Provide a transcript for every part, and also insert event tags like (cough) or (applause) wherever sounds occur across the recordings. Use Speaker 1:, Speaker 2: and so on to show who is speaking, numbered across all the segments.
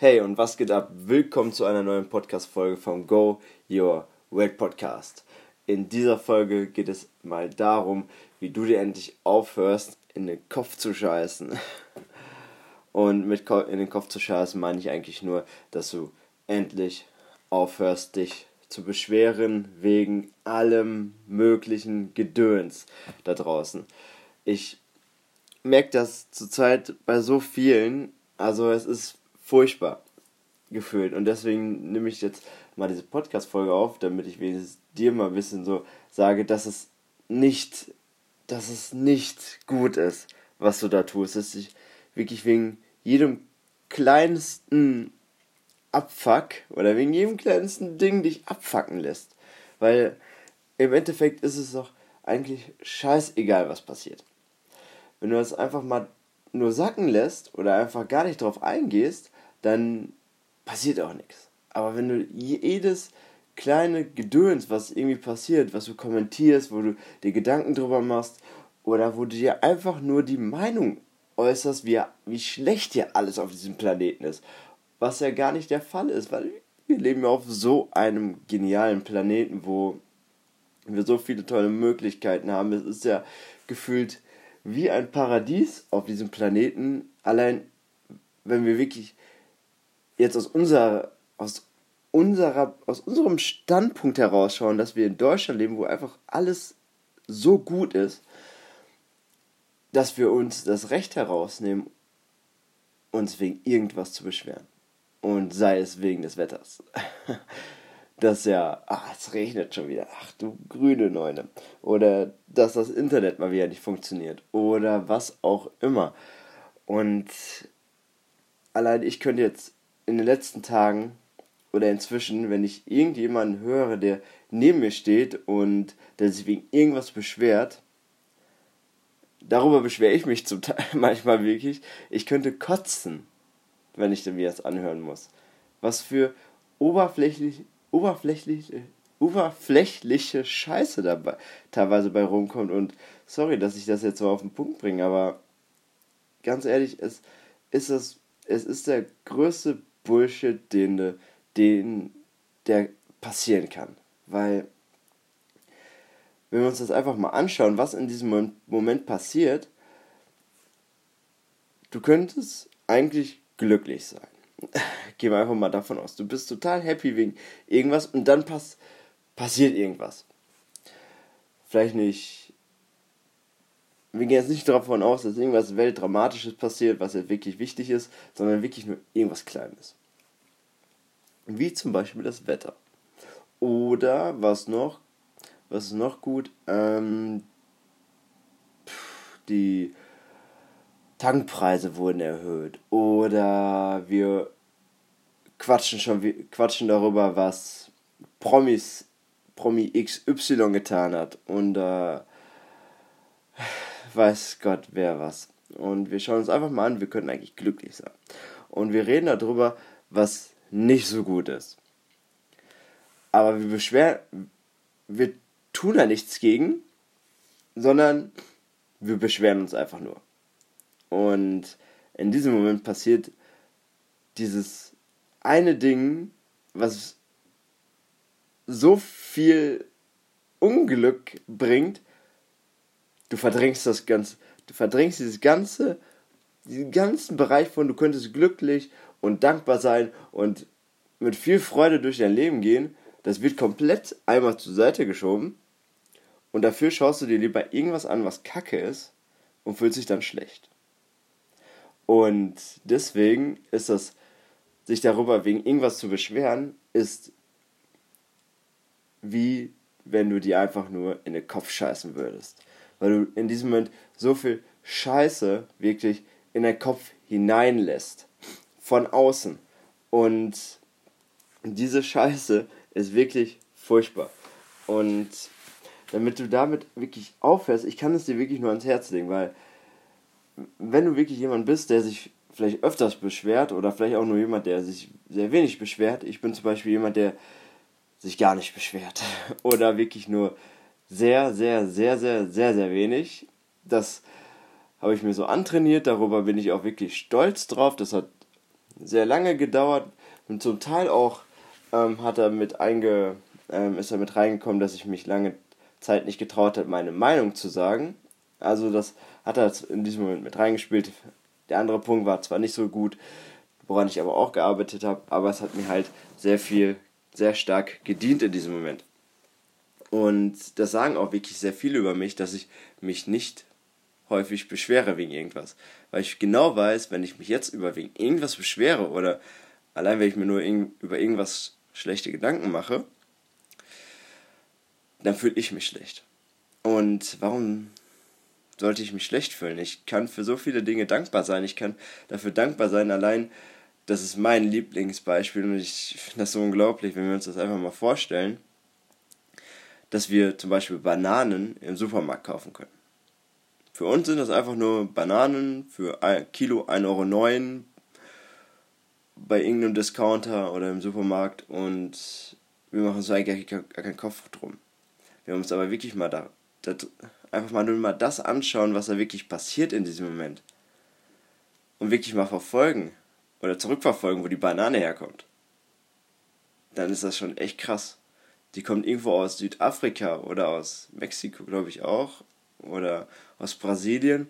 Speaker 1: Hey und was geht ab? Willkommen zu einer neuen Podcast-Folge vom Go Your Weight Podcast. In dieser Folge geht es mal darum, wie du dir endlich aufhörst, in den Kopf zu scheißen. Und mit in den Kopf zu scheißen meine ich eigentlich nur, dass du endlich aufhörst, dich zu beschweren wegen allem möglichen Gedöns da draußen. Ich merke das zurzeit bei so vielen, also es ist furchtbar gefühlt und deswegen nehme ich jetzt mal diese Podcast-Folge auf, damit ich wenigstens dir mal ein bisschen so sage, dass es nicht, dass es nicht gut ist, was du da tust, dass dich wirklich wegen jedem kleinsten Abfuck oder wegen jedem kleinsten Ding dich abfacken lässt. Weil im Endeffekt ist es doch eigentlich scheißegal, was passiert. Wenn du das einfach mal nur sacken lässt oder einfach gar nicht drauf eingehst, dann passiert auch nichts. Aber wenn du jedes kleine Gedöns, was irgendwie passiert, was du kommentierst, wo du dir Gedanken drüber machst oder wo du dir einfach nur die Meinung äußerst, wie, wie schlecht hier alles auf diesem Planeten ist. Was ja gar nicht der Fall ist, weil wir leben ja auf so einem genialen Planeten, wo wir so viele tolle Möglichkeiten haben. Es ist ja gefühlt wie ein Paradies auf diesem Planeten. Allein wenn wir wirklich jetzt aus unserer, aus unserer, aus unserem Standpunkt herausschauen, dass wir in Deutschland leben, wo einfach alles so gut ist, dass wir uns das Recht herausnehmen, uns wegen irgendwas zu beschweren. Und sei es wegen des Wetters. (laughs) dass ja, ach, es regnet schon wieder, ach du grüne Neune. Oder dass das Internet mal wieder nicht funktioniert. Oder was auch immer. Und allein ich könnte jetzt in den letzten Tagen oder inzwischen, wenn ich irgendjemanden höre, der neben mir steht und der sich wegen irgendwas beschwert, darüber beschwere ich mich zum Teil (laughs) manchmal wirklich, ich könnte kotzen, wenn ich mir das anhören muss. Was für oberflächlich, oberflächliche, oberflächliche Scheiße dabei teilweise bei rumkommt. Und sorry, dass ich das jetzt so auf den Punkt bringe, aber ganz ehrlich, es ist das, es ist der größte Bullshit, den, den der passieren kann. Weil, wenn wir uns das einfach mal anschauen, was in diesem Moment passiert, du könntest eigentlich glücklich sein. (laughs) Gehen wir einfach mal davon aus. Du bist total happy wegen irgendwas und dann pass passiert irgendwas. Vielleicht nicht. Wir gehen jetzt nicht davon aus, dass irgendwas Weltdramatisches passiert, was jetzt wirklich wichtig ist, sondern wirklich nur irgendwas Kleines. Wie zum Beispiel das Wetter. Oder was noch? Was ist noch gut? Ähm, die Tankpreise wurden erhöht. Oder wir quatschen schon quatschen darüber, was Promis Promi XY getan hat. Und äh, weiß Gott wer was. Und wir schauen uns einfach mal an, wir können eigentlich glücklich sein. Und wir reden darüber, was nicht so gut ist. Aber wir beschweren, wir tun da nichts gegen, sondern wir beschweren uns einfach nur. Und in diesem Moment passiert dieses eine Ding, was so viel Unglück bringt, du verdrängst das Ganze, du verdrängst dieses ganze, diesen ganzen Bereich von, du könntest glücklich und dankbar sein und mit viel Freude durch dein Leben gehen, das wird komplett einmal zur Seite geschoben und dafür schaust du dir lieber irgendwas an, was kacke ist und fühlst dich dann schlecht. Und deswegen ist das, sich darüber wegen irgendwas zu beschweren, ist wie wenn du dir einfach nur in den Kopf scheißen würdest. Weil du in diesem Moment so viel Scheiße wirklich in deinen Kopf hineinlässt von außen. Und diese Scheiße ist wirklich furchtbar. Und damit du damit wirklich aufhörst, ich kann es dir wirklich nur ans Herz legen, weil wenn du wirklich jemand bist, der sich vielleicht öfters beschwert oder vielleicht auch nur jemand, der sich sehr wenig beschwert, ich bin zum Beispiel jemand, der sich gar nicht beschwert (laughs) oder wirklich nur sehr, sehr, sehr, sehr, sehr, sehr wenig. Das habe ich mir so antrainiert, darüber bin ich auch wirklich stolz drauf. Das hat sehr lange gedauert und zum Teil auch ähm, hat er mit einge, ähm, ist er mit reingekommen, dass ich mich lange Zeit nicht getraut habe, meine Meinung zu sagen. Also das hat er in diesem Moment mit reingespielt. Der andere Punkt war zwar nicht so gut, woran ich aber auch gearbeitet habe, aber es hat mir halt sehr viel, sehr stark gedient in diesem Moment. Und das sagen auch wirklich sehr viele über mich, dass ich mich nicht häufig beschwere wegen irgendwas. Weil ich genau weiß, wenn ich mich jetzt über wegen irgendwas beschwere oder allein wenn ich mir nur über irgendwas schlechte Gedanken mache, dann fühle ich mich schlecht. Und warum sollte ich mich schlecht fühlen? Ich kann für so viele Dinge dankbar sein. Ich kann dafür dankbar sein, allein, das ist mein Lieblingsbeispiel und ich finde das so unglaublich, wenn wir uns das einfach mal vorstellen, dass wir zum Beispiel Bananen im Supermarkt kaufen können. Für uns sind das einfach nur Bananen für Kilo 1,09 Euro bei irgendeinem Discounter oder im Supermarkt und wir machen uns eigentlich gar keinen Kopf drum. Wir haben uns aber wirklich mal da, da einfach mal nur mal das anschauen, was da wirklich passiert in diesem Moment. Und wirklich mal verfolgen oder zurückverfolgen, wo die Banane herkommt. Dann ist das schon echt krass. Die kommt irgendwo aus Südafrika oder aus Mexiko, glaube ich auch, oder aus Brasilien.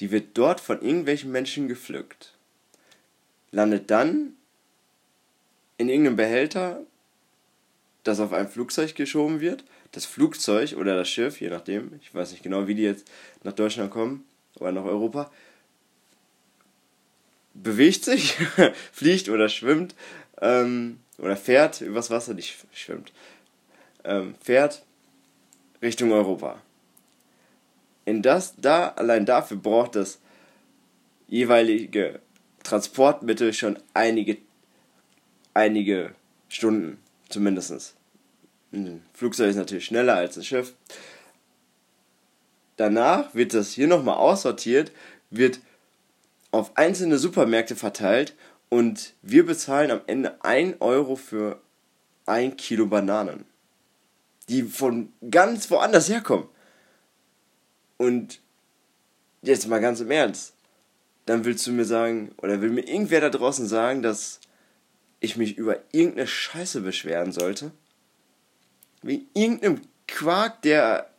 Speaker 1: Die wird dort von irgendwelchen Menschen gepflückt. Landet dann in irgendeinem Behälter, das auf ein Flugzeug geschoben wird das Flugzeug oder das Schiff, je nachdem, ich weiß nicht genau, wie die jetzt nach Deutschland kommen oder nach Europa, bewegt sich, (laughs) fliegt oder schwimmt ähm, oder fährt übers Wasser, nicht schwimmt, ähm, fährt Richtung Europa. In das, da, allein dafür braucht das jeweilige Transportmittel schon einige, einige Stunden, zumindest. Ein Flugzeug ist natürlich schneller als ein Schiff. Danach wird das hier nochmal aussortiert, wird auf einzelne Supermärkte verteilt und wir bezahlen am Ende 1 Euro für ein Kilo Bananen, die von ganz woanders herkommen. Und jetzt mal ganz im Ernst, dann willst du mir sagen, oder will mir irgendwer da draußen sagen, dass ich mich über irgendeine Scheiße beschweren sollte? Wegen irgendeinem Quark, der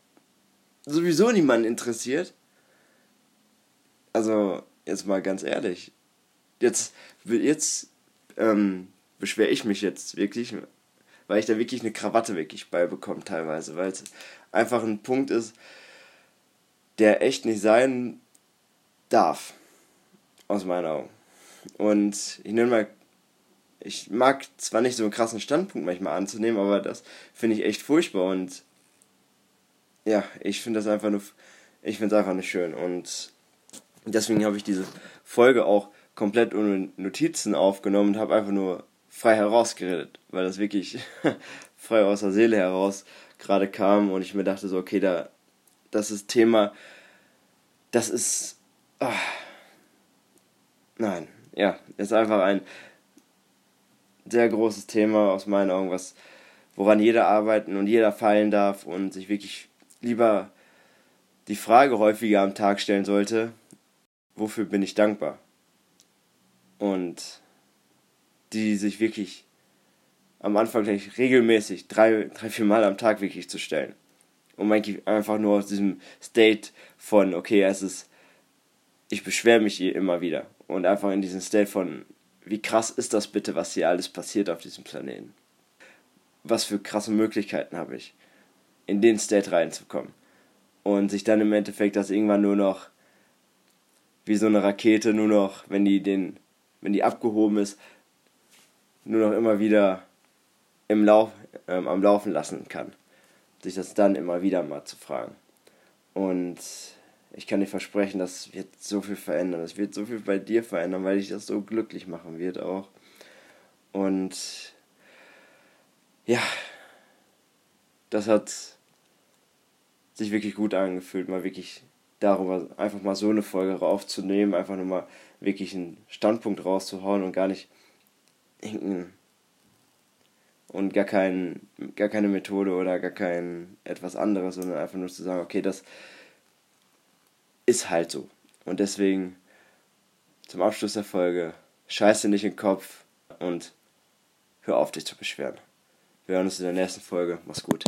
Speaker 1: sowieso niemanden interessiert. Also, jetzt mal ganz ehrlich. Jetzt, jetzt ähm, beschwere ich mich jetzt wirklich, weil ich da wirklich eine Krawatte wirklich beibekomme teilweise, weil es einfach ein Punkt ist, der echt nicht sein darf. Aus meinen Augen. Und ich nenne mal ich mag zwar nicht so einen krassen Standpunkt manchmal anzunehmen, aber das finde ich echt furchtbar und ja, ich finde das einfach nur, ich finde es einfach nicht schön und deswegen habe ich diese Folge auch komplett ohne Notizen aufgenommen und habe einfach nur frei herausgeredet, weil das wirklich (laughs) frei aus der Seele heraus gerade kam und ich mir dachte so, okay, da, das ist Thema, das ist, ah, nein, ja, ist einfach ein sehr großes Thema aus meinen Augen, was, woran jeder arbeiten und jeder feilen darf und sich wirklich lieber die Frage häufiger am Tag stellen sollte, wofür bin ich dankbar? Und die sich wirklich am Anfang gleich regelmäßig drei, drei, vier Mal am Tag wirklich zu stellen. Um einfach nur aus diesem State von, okay, es ist, ich beschwere mich hier immer wieder. Und einfach in diesem State von, wie krass ist das bitte, was hier alles passiert auf diesem Planeten? Was für krasse Möglichkeiten habe ich, in den State reinzukommen? Und sich dann im Endeffekt das irgendwann nur noch wie so eine Rakete nur noch, wenn die den, wenn die abgehoben ist, nur noch immer wieder im Lauf, ähm, am Laufen lassen kann. Sich das dann immer wieder mal zu fragen. Und ich kann dir versprechen, das wird so viel verändern. Das wird so viel bei dir verändern, weil dich das so glücklich machen wird auch. Und ja, das hat sich wirklich gut angefühlt, mal wirklich darüber einfach mal so eine Folge aufzunehmen, einfach nur mal wirklich einen Standpunkt rauszuhauen und gar nicht irgendeinen und gar kein, gar keine Methode oder gar kein etwas anderes, sondern einfach nur zu sagen, okay, das ist halt so. Und deswegen zum Abschluss der Folge scheiß dir nicht in den Kopf und hör auf, dich zu beschweren. Wir hören uns in der nächsten Folge. Mach's gut.